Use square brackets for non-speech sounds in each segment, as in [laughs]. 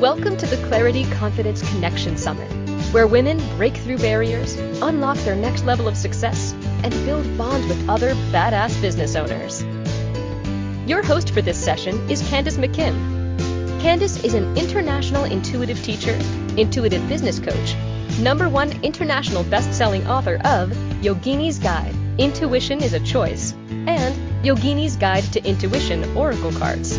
Welcome to the Clarity Confidence Connection Summit, where women break through barriers, unlock their next level of success, and build bonds with other badass business owners. Your host for this session is Candice McKim. Candice is an international intuitive teacher, intuitive business coach, number one international best-selling author of Yogini's Guide, Intuition is a Choice, and Yogini's Guide to Intuition Oracle Cards.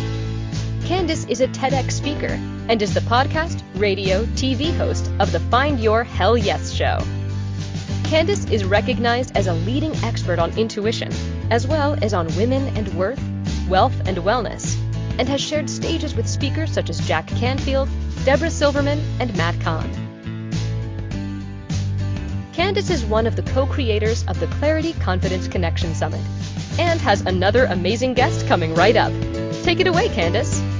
Candice is a TEDx speaker and is the podcast, radio, TV host of the Find Your Hell Yes show. Candice is recognized as a leading expert on intuition, as well as on women and worth, wealth and wellness, and has shared stages with speakers such as Jack Canfield, Deborah Silverman, and Matt Kahn. Candice is one of the co-creators of the Clarity Confidence Connection Summit and has another amazing guest coming right up. Take it away, Candice.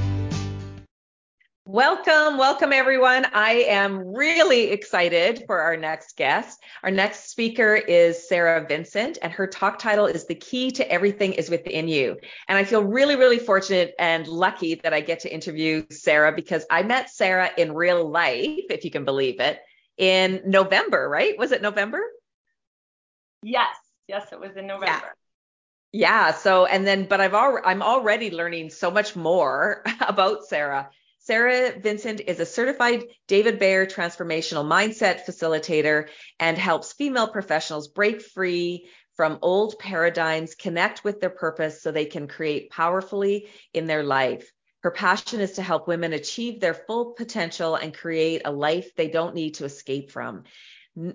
Welcome, welcome everyone. I am really excited for our next guest. Our next speaker is Sarah Vincent, and her talk title is The Key to Everything is Within You. And I feel really, really fortunate and lucky that I get to interview Sarah because I met Sarah in real life, if you can believe it, in November, right? Was it November? Yes, yes, it was in November. Yeah. yeah so and then but I've already I'm already learning so much more [laughs] about Sarah Sarah Vincent is a certified David Bayer transformational mindset facilitator and helps female professionals break free from old paradigms, connect with their purpose so they can create powerfully in their life. Her passion is to help women achieve their full potential and create a life they don't need to escape from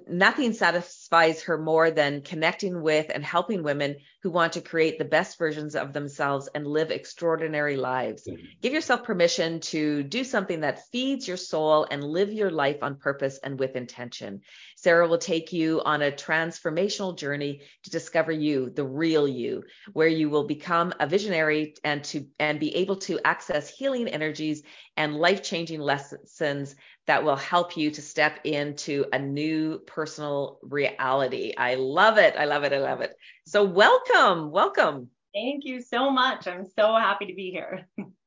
nothing satisfies her more than connecting with and helping women who want to create the best versions of themselves and live extraordinary lives. Mm-hmm. Give yourself permission to do something that feeds your soul and live your life on purpose and with intention. Sarah will take you on a transformational journey to discover you, the real you, where you will become a visionary and to and be able to access healing energies and life-changing lessons that will help you to step into a new personal reality. I love it. I love it. I love it. So, welcome. Welcome. Thank you so much. I'm so happy to be here. [laughs]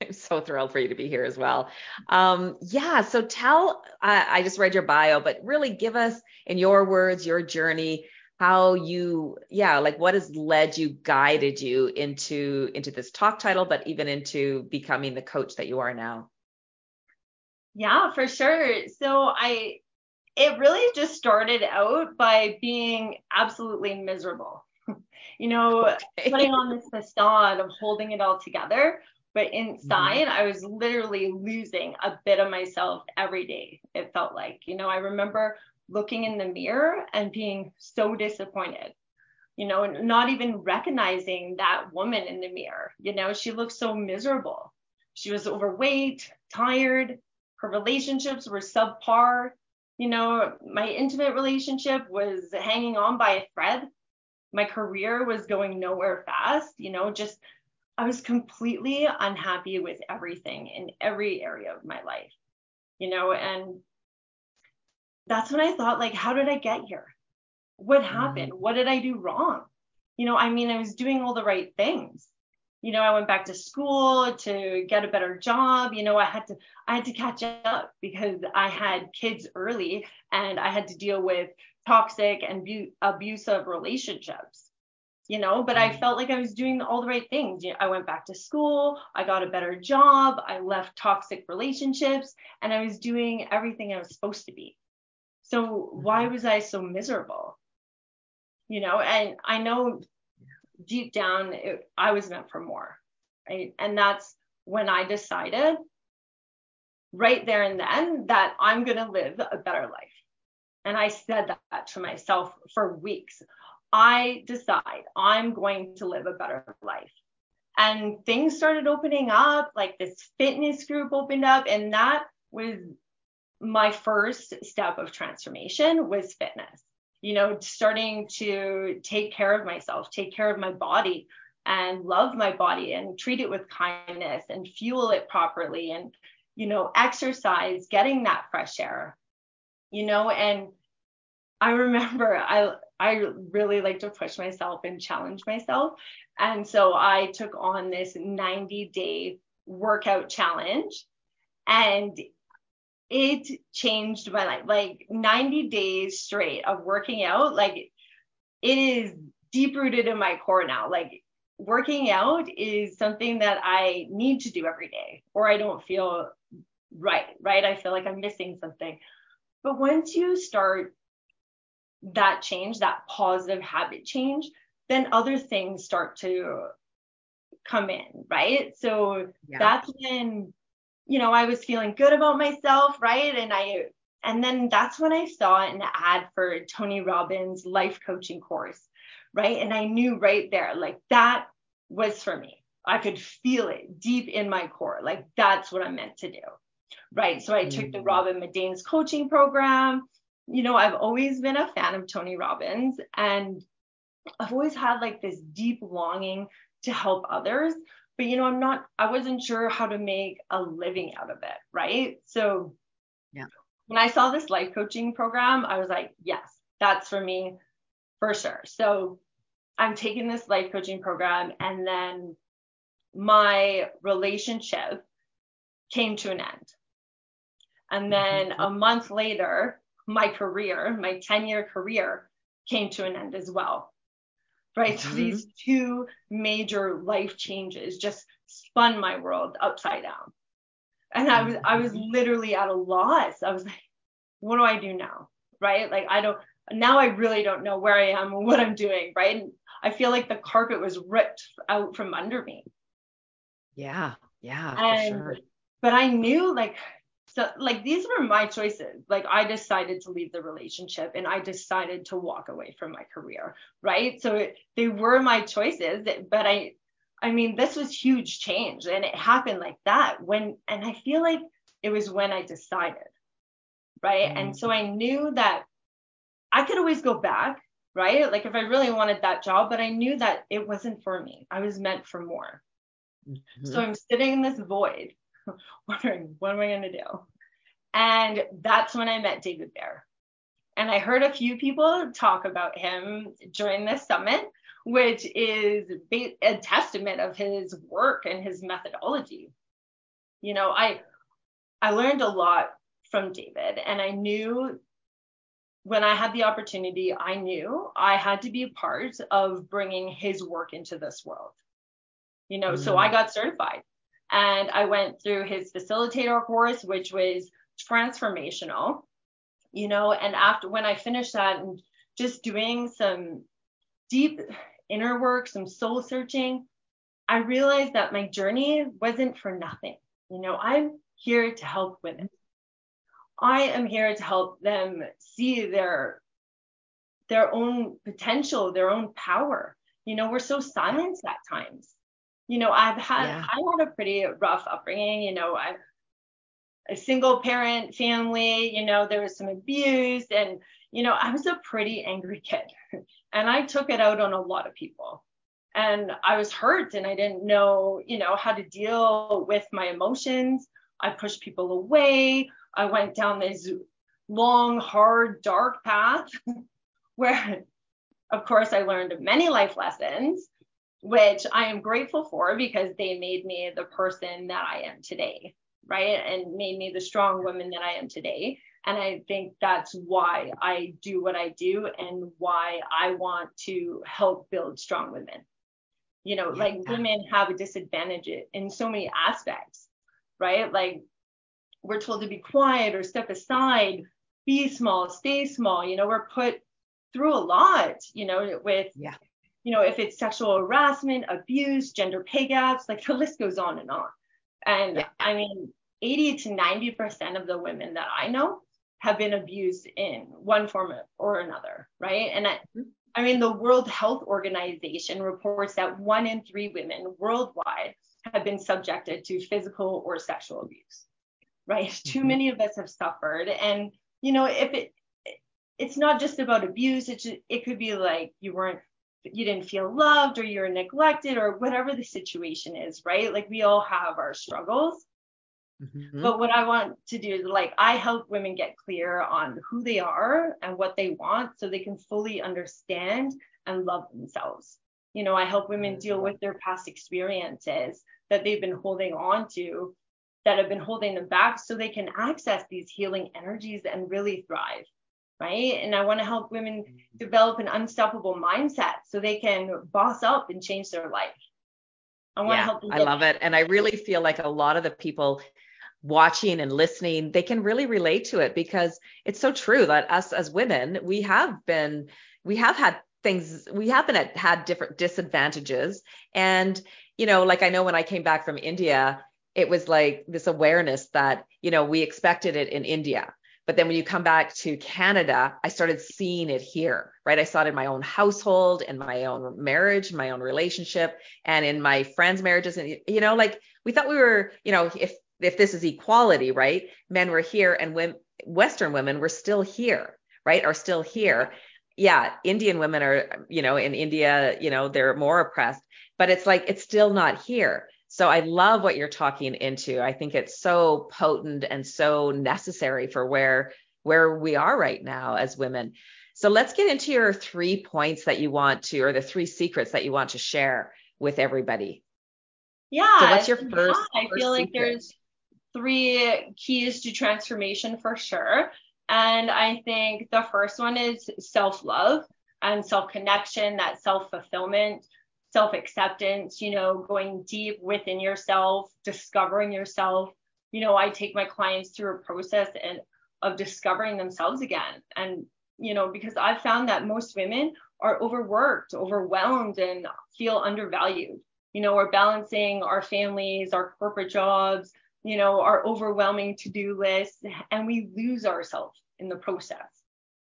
I'm so thrilled for you to be here as well. Um, yeah, so tell, I, I just read your bio, but really give us, in your words, your journey, how you, yeah, like what has led you, guided you into into this talk title, but even into becoming the coach that you are now. Yeah, for sure. So I it really just started out by being absolutely miserable. [laughs] you know, okay. putting on this facade of holding it all together, but inside mm-hmm. I was literally losing a bit of myself every day. It felt like, you know, I remember looking in the mirror and being so disappointed. You know, not even recognizing that woman in the mirror. You know, she looked so miserable. She was overweight, tired, her relationships were subpar. You know, my intimate relationship was hanging on by a thread. My career was going nowhere fast. You know, just I was completely unhappy with everything in every area of my life. You know, and that's when I thought, like, how did I get here? What happened? Mm-hmm. What did I do wrong? You know, I mean, I was doing all the right things you know i went back to school to get a better job you know i had to i had to catch up because i had kids early and i had to deal with toxic and bu- abusive relationships you know but i mm. felt like i was doing all the right things you know, i went back to school i got a better job i left toxic relationships and i was doing everything i was supposed to be so why mm-hmm. was i so miserable you know and i know deep down, it, I was meant for more. Right. And that's when I decided right there and then that I'm going to live a better life. And I said that to myself for weeks. I decide I'm going to live a better life. And things started opening up, like this fitness group opened up, and that was my first step of transformation was fitness you know, starting to take care of myself, take care of my body and love my body and treat it with kindness and fuel it properly and, you know, exercise, getting that fresh air, you know, and I remember [laughs] I I really like to push myself and challenge myself. And so I took on this 90 day workout challenge And it changed my life. Like 90 days straight of working out, like it is deep rooted in my core now. Like working out is something that I need to do every day, or I don't feel right, right? I feel like I'm missing something. But once you start that change, that positive habit change, then other things start to come in, right? So yeah. that's when, you know, I was feeling good about myself, right? And I, and then that's when I saw an ad for Tony Robbins' life coaching course, right? And I knew right there, like that was for me. I could feel it deep in my core, like that's what I'm meant to do, right? So I mm-hmm. took the mm. Robbins-Madanes coaching program. You know, I've always been a fan of Tony Robbins and I've always had like this deep longing to help others. But you know, I'm not, I wasn't sure how to make a living out of it, right? So yeah. When I saw this life coaching program, I was like, yes, that's for me for sure. So I'm taking this life coaching program and then my relationship came to an end. And then mm-hmm. a month later, my career, my 10 year career came to an end as well right? Mm-hmm. So these two major life changes just spun my world upside down. And I was I was mm-hmm. literally at a loss. I was like, what do I do now? Right? Like I don't now I really don't know where I am and what I'm doing, right? And I feel like the carpet was ripped out from under me. Yeah, yeah, and, for sure. But I knew like so like these were my choices. Like i decided to leave the relationship and i decided to walk away from my career right? So it, they were my choices but i i mean this was huge change and it happened like that when and i feel like it was when i decided right? Mm. and so i knew that i could always go back right? Like if i really wanted that job but i knew that it wasn't for me. I was meant for more. Mm-hmm. so i'm sitting in this void wondering [laughs] what am I going to do? And that's when I met David Bayer. And I heard a few people talk about him during this summit, which is a testament of his work and his methodology. You know, I I learned a lot from David and I knew when I had the opportunity, I knew I had to be a part of bringing his work into this world. You know, mm. so I got certified and I went through his facilitator course, which was transformational, you know, and after when I finished that and just doing some deep inner work, some soul searching, I realized that my journey wasn't for nothing. You know, I'm here to help women. I am here to help them see their their own potential, their own power. You know, we're so silenced at times you know, I've had yeah. I had a pretty rough upbringing. You know, I a single parent family. You know, there was some abuse, and you know, I was a pretty angry [laughs] kid, and I took it out on a lot of people. And I was hurt, and I didn't know, you know, how to deal with my emotions. I pushed people away. I went down this long, hard, dark path [laughs] where, of course, I learned many life lessons which I am grateful for because they made me the person that I am today, right? And made me the strong woman that I am today. And I think that's why I do what I do and why I want to help build strong women. You know, yeah. like women have a disadvantage in so many aspects, right? Like we're told to be quiet or step aside, be small, stay small. You know, we're put through a lot, you know, with yeah you know, if it's sexual harassment, abuse, gender pay gaps, like [laughs] the list goes on and on. And yeah. I mean, 80 to 90% of the women that I know have been abused in one form or another, right? And I, mm-hmm. I mean, the World Health Organization reports that one in three women worldwide have been subjected to physical or sexual abuse, right? [laughs] Mm-hmm. Too many of us have suffered. And, you know, if it, it's not just about abuse, it, just, it could be like you weren't you didn't feel loved or you're neglected or whatever the situation is, right? Like we all have our struggles. Mm-hmm. But what I want to do is like I help women get clear on who they are and what they want so they can fully understand and love themselves. You know, I help women deal with their past experiences that they've been holding on to that have been holding them back so they can access these healing energies and really thrive right? And i want to help women mm-hmm. develop an unstoppable mindset so they can boss up and change their life. I want yeah, to help them i love it. And i really feel like a lot of the people watching and listening they can really relate to it because it's so true that us as women we have been we have had things we have been at, had different disadvantages. And you know like i know when i came back from india it was like this awareness that you know we expected it in india but then when you come back to canada i started seeing it here right? I saw it in my own household in my own marriage my own relationship and in my friends marriages. And you know like we thought we were you know if if this is equality right? Men were here and women western women were still here right? Are still here. Yeah, Indian women are, you know, in India, you know, they're more oppressed, but it's like it's still not here. So I love what you're talking into. I think it's so potent and so necessary for where where we are right now as women. So let's get into your three points that you want to or the three secrets that you want to share with everybody. Yeah. So what's your first? Yeah, I feel like there's three keys to transformation for sure. And I think the first one is self love and self connection, that self fulfillment, self acceptance, you know, going deep within yourself, discovering yourself. You know, I take my clients through a process and of discovering themselves again. And, you know, because I've found that most women are overworked, overwhelmed, and feel undervalued. You know, we're balancing our families, our corporate jobs, you know, our overwhelming to-do list, and we lose ourselves in the process.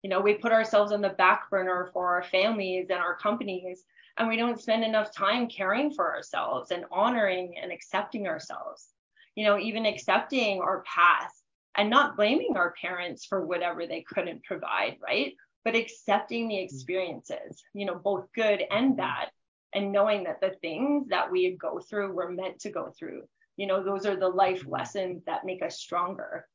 You know, we put ourselves on the back burner for our families and our companies, and we don't spend enough time caring for ourselves and honoring and accepting ourselves. You know, even accepting our past and not blaming our parents for whatever they couldn't provide, right? But accepting the mm. experiences, you know, both good and mm-hmm. bad, and knowing that the things that we go through, we're meant to go through you know those are the life mm-hmm. lessons that make us stronger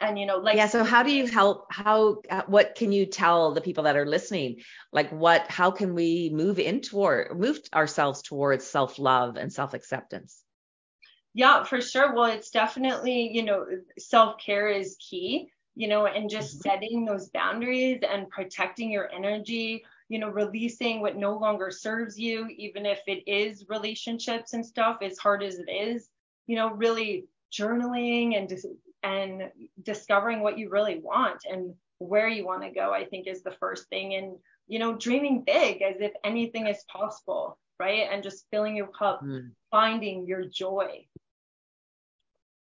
and you know like yeah so how do you help how uh, what can you tell the people that are listening? Like what how can we move into or move ourselves towards self-love and self-acceptance? Yeah for sure. Well it's definitely you know self-care is key you know and just mm-hmm. setting those boundaries and protecting your energy you know releasing what no longer serves you even if it is relationships and stuff as hard as it is you know, really journaling and dis- and discovering what you really want and where you want to go, I think is the first thing. And, you know, dreaming big as if anything is possible, right? And just filling your cup, mm. finding your joy.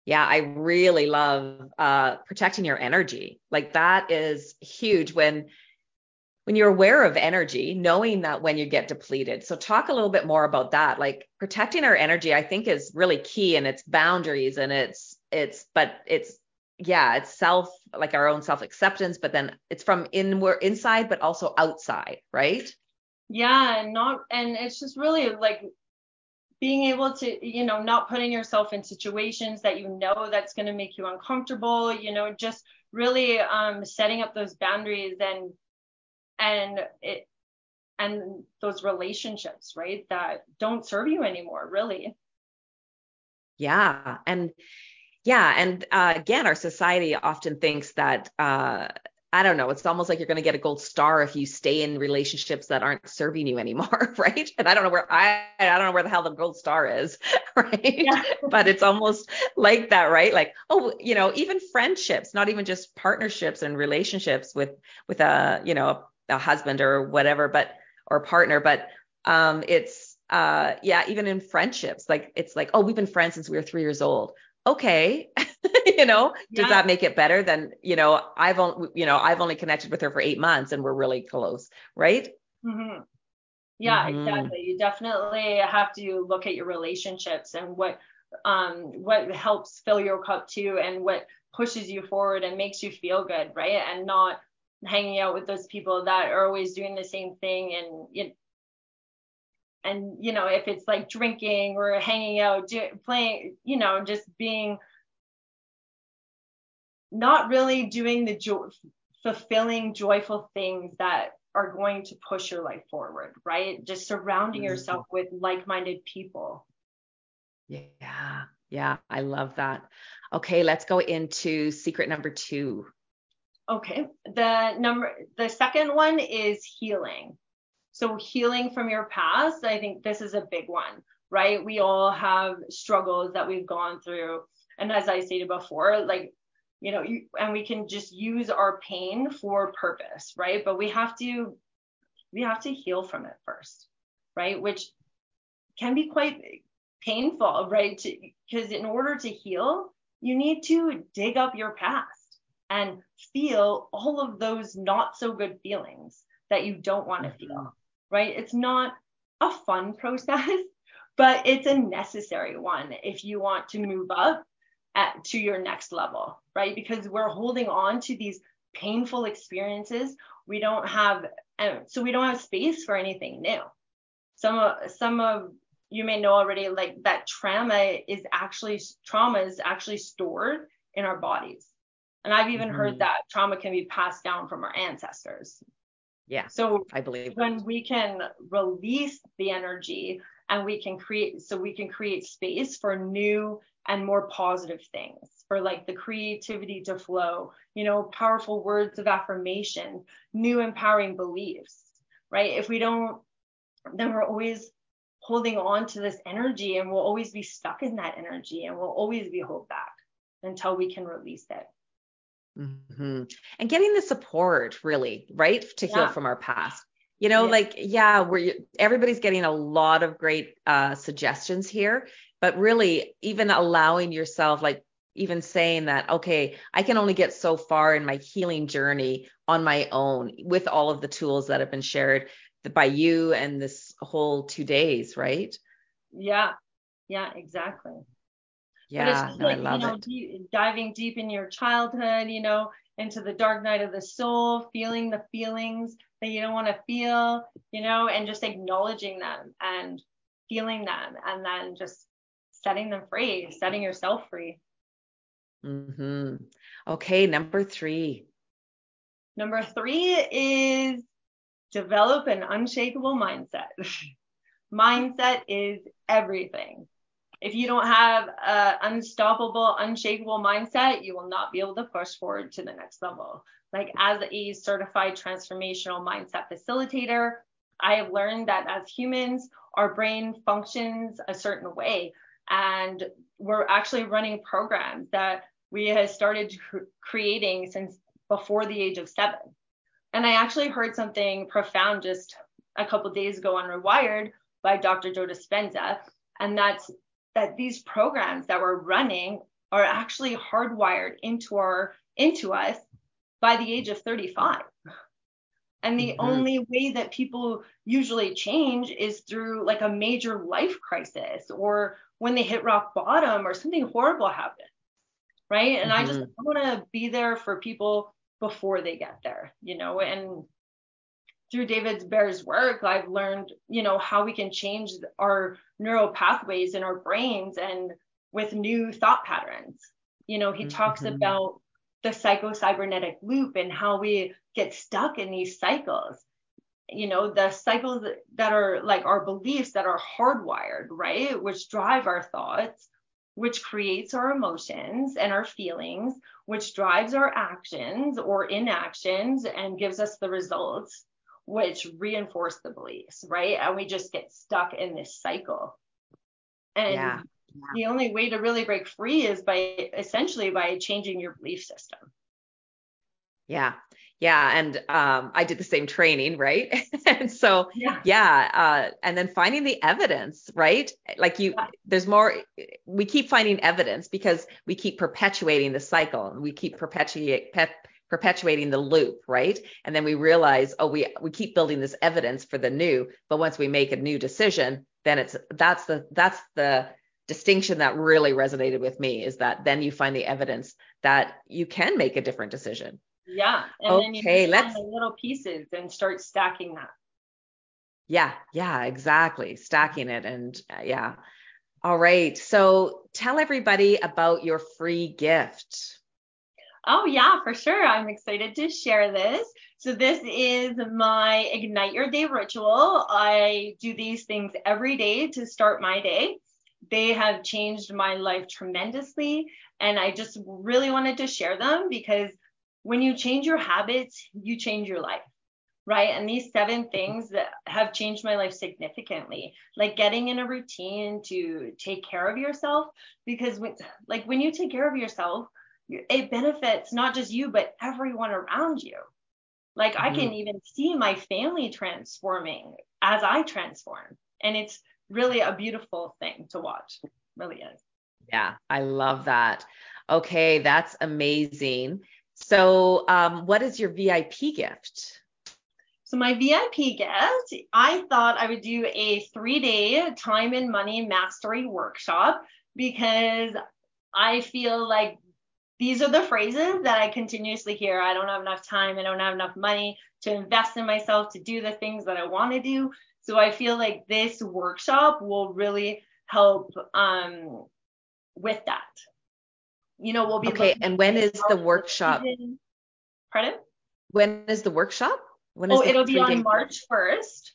Yeah, I really love uh, protecting your energy. Like that is huge when when you're aware of energy, knowing that when you get depleted. So talk a little bit more about that. Like protecting our energy, I think is really key and it's boundaries and it's it's but it's yeah, it's self like our own self acceptance, but then it's from in we're inside but also outside, right? Yeah, and not and it's just really like being able to you know not putting yourself in situations that you know that's going to make you uncomfortable you know just really um setting up those boundaries and and it and those relationships right that don't serve you anymore really yeah and yeah and uh, again our society often thinks that uh, I don't know. It's almost like you're going to get a gold star if you stay in relationships that aren't serving you anymore, [laughs] right? And I don't know where I I don't know where the hell the gold star is, [laughs] right? Yeah. but it's almost like that, right? Like, oh, you know, even friendships, not even just partnerships and relationships with with a, you know, a husband or whatever, but or partner, but um, it's uh, yeah, even in friendships, like it's like, oh, we've been friends since we were three years old. Okay, [laughs] you know, yeah. does that make it better than you know? I've only you know I've only connected with her for eight months and we're really close, right? Mm-hmm. Yeah, mm-hmm. exactly. You definitely have to look at your relationships and what um what helps fill your cup too and what pushes you forward and makes you feel good, right? And not hanging out with those people that are always doing the same thing and you and you know if it's like drinking or hanging out do, playing you know just being not really doing the joy fulfilling joyful things that are going to push your life forward right just surrounding mm-hmm. yourself with like-minded people yeah Yeah, I love that. Okay, let's go into secret number two. Okay. The number the second one is healing. So healing from your past, I think this is a big one, right? We all have struggles that we've gone through. And as I stated before, like, you know, you, and we can just use our pain for purpose, right? But we have to we have to heal from it first, right? Which can be quite painful, right? Because in order to heal, you need to dig up your past and feel all of those not so good feelings that you don't want to mm-hmm. feel, right? It's not a fun process, [laughs] but it's a necessary one if you want to move up at, to your next level, right? Because we're holding on to these painful experiences. We don't have, so we don't have space for anything new. Some of, some of you may know already, like that trauma is actually, trauma is actually stored in our bodies. And I've even mm-hmm. heard that trauma can be passed down from our ancestors. Yeah. So I believe when we can release the energy and we can create, so we can create space for new and more positive things, for like the creativity to flow, you know, powerful words of affirmation, new empowering beliefs, right? If we don't, then we're always holding on to this energy and we'll always be stuck in that energy and we'll always be held back until we can release it. Mm-hmm. And getting the support, really, right, to heal from our past. You know, yeah. like yeah, we're everybody's getting a lot of great uh, suggestions here, but really, even allowing yourself, like even saying that, okay, I can only get so far in my healing journey on my own with all of the tools that have been shared by you and this whole two days, right? Yeah, yeah, exactly. Yeah, no, like, I love you know, it. Deep, diving deep in your childhood, you know, into the dark night of the soul, feeling the feelings that you don't want to feel, you know, and just acknowledging them and feeling them and then just setting them free, setting yourself free. Mm-hmm. Okay, number three. Number three is develop an unshakable mindset. [laughs] mindset is everything if you don't have an unstoppable, unshakable mindset, you will not be able to push forward to the next level. Like as a certified transformational mindset facilitator, I have learned that as humans, our brain functions a certain way. And we're actually running programs that we have started creating since before the age of seven. And I actually heard something profound just a couple days ago on Rewired by Dr. Joe Dispenza. And that's that these programs that we're running are actually hardwired into our into us by the age of 35 and the mm-hmm. only way that people usually change is through like a major life crisis or when they hit rock bottom or something horrible happens right and mm-hmm. i just mm-hmm. want to be there for people before they get there you know and through David Bayer's work, I've learned, you know, how we can change our neural pathways in our brains and with new thought patterns. You know, he mm-hmm. talks about the psycho-cybernetic loop and how we get stuck in these cycles. You know, the cycles that are like our beliefs that are hardwired, right? Which drive our thoughts, which creates our emotions and our feelings, which drives our actions or inactions and gives us the results which reinforce the beliefs, right? And we just get stuck in this cycle. And yeah. Yeah. the only way to really break free is by essentially by changing your belief system. Yeah. Yeah. And um, I did the same training, right? [laughs] and so, yeah. yeah uh, and then finding the evidence, right? Like you, yeah. there's more, we keep finding evidence because we keep perpetuating the cycle and we keep perpetuate, pep, perpetuating the loop, right? And then we realize, oh, we we keep building this evidence for the new, but once we make a new decision, then it's that's the that's the distinction that really resonated with me is that then you find the evidence that you can make a different decision. Yeah. And okay, then you let's little pieces and start stacking that. Yeah, yeah, exactly. Stacking it and uh, yeah. All right. So tell everybody about your free gift. Oh, yeah, for sure. I'm excited to share this. So, this is my Ignite Your Day ritual. I do these things every day to start my day. they have changed my life tremendously. And I just really wanted to share them because when you change your habits, you change your life right? And these seven things that have changed my life significantly, like getting in a routine to take care of yourself, because when, like when you take care of yourself, it benefits not just you, but everyone around you. Like mm-hmm. I can even see my family transforming as I transform. And it's really a beautiful thing to watch. It really is. Yeah, I love that. Okay, that's amazing. So, um, what is your VIP gift? So my VIP gift, I thought I would do a three-day time and money mastery workshop because I feel like these are the phrases that I continuously hear. I don't have enough time. I don't have enough money to invest in myself to do the things that I want to do. So I feel like this workshop will really help um, with that. You know, we'll be okay. And when is the workshop? Pardon? When is the workshop? When is oh, it'll be on March 1st.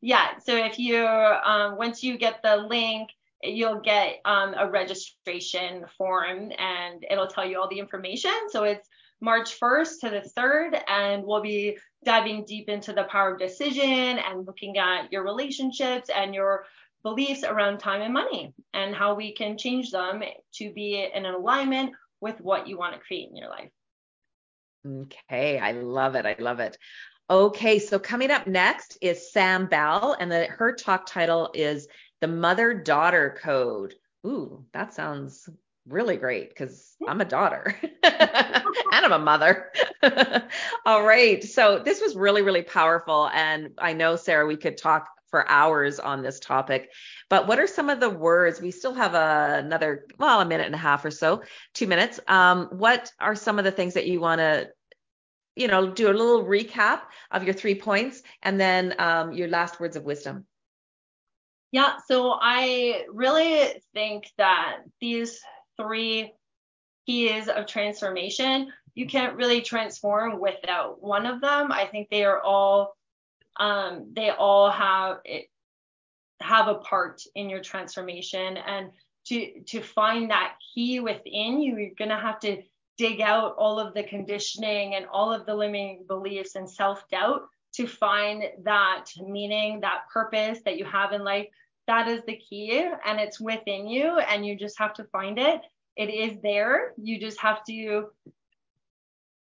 Yeah. So if you um, once you get the link, you'll get um, a registration form and it'll tell you all the information. So it's March 1st to the 3rd, and we'll be diving deep into the power of decision and looking at your relationships and your beliefs around time and money and how we can change them to be in alignment with what you want to create in your life. Okay, I love it. I love it. Okay, so coming up next is Sam Bell, and the, her talk title is The Mother Daughter Code. Ooh, that sounds really great because I'm a daughter [laughs] and I'm a mother. [laughs] All right, so this was really, really powerful. And I know, Sarah, we could talk for hours on this topic. But what are some of the words? We still have a, another, well, a minute and a half or so, two minutes. Um, what are some of the things that you want to you know, do a little recap of your three points and then um, your last words of wisdom. Yeah, so I really think that these three keys of transformation, you can't really transform without one of them. I think they are all, um, they all have it, have a part in your transformation, and to to find that key within you, you're gonna have to dig out all of the conditioning and all of the limiting beliefs and self doubt to find that meaning, that purpose that you have in life. That is the key, and it's within you, and you just have to find it. It is there. You just have to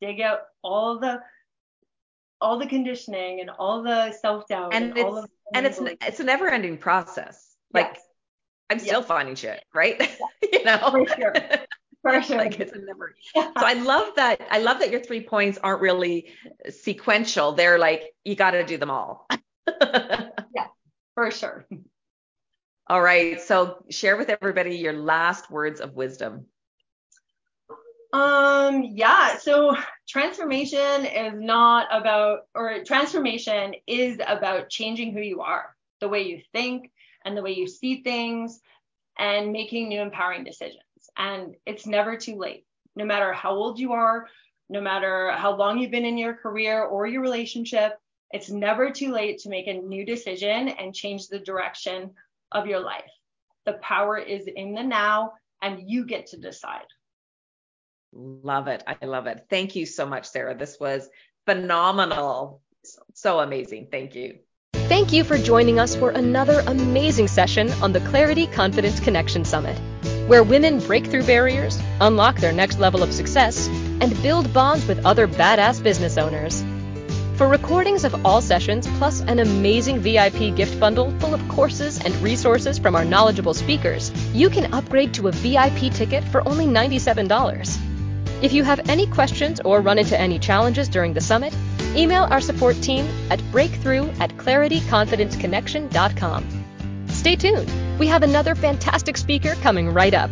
dig out all the all the conditioning and all the self doubt and, and, it's and it's it's a never ending process. Like yes. I'm still yes. finding shit, right? [laughs] you know. For sure. [laughs] For sure. like it's a never. so I love that. I love that your three points aren't really sequential. They're like you got to do them all. [laughs] yeah, for sure. All right. So share with everybody your last words of wisdom. Um, yeah. So transformation is not about, or transformation is about changing who you are, the way you think and the way you see things, and making new empowering decisions and it's never too late. No matter how old you are, no matter how long you've been in your career or your relationship, it's never too late to make a new decision and change the direction of your life. The power is in the now, and you get to decide. Love it. I love it. Thank you so much, Sarah. This was phenomenal. So amazing. Thank you. Thank you for joining us for another amazing session on the Clarity Confidence Connection Summit where women break through barriers, unlock their next level of success, and build bonds with other badass business owners. For recordings of all sessions, plus an amazing VIP gift bundle full of courses and resources from our knowledgeable speakers, you can upgrade to a VIP ticket for only $97. If you have any questions or run into any challenges during the summit, email our support team at breakthrough at clarityconfidenceconnection.com. Stay tuned. We have another fantastic speaker coming right up.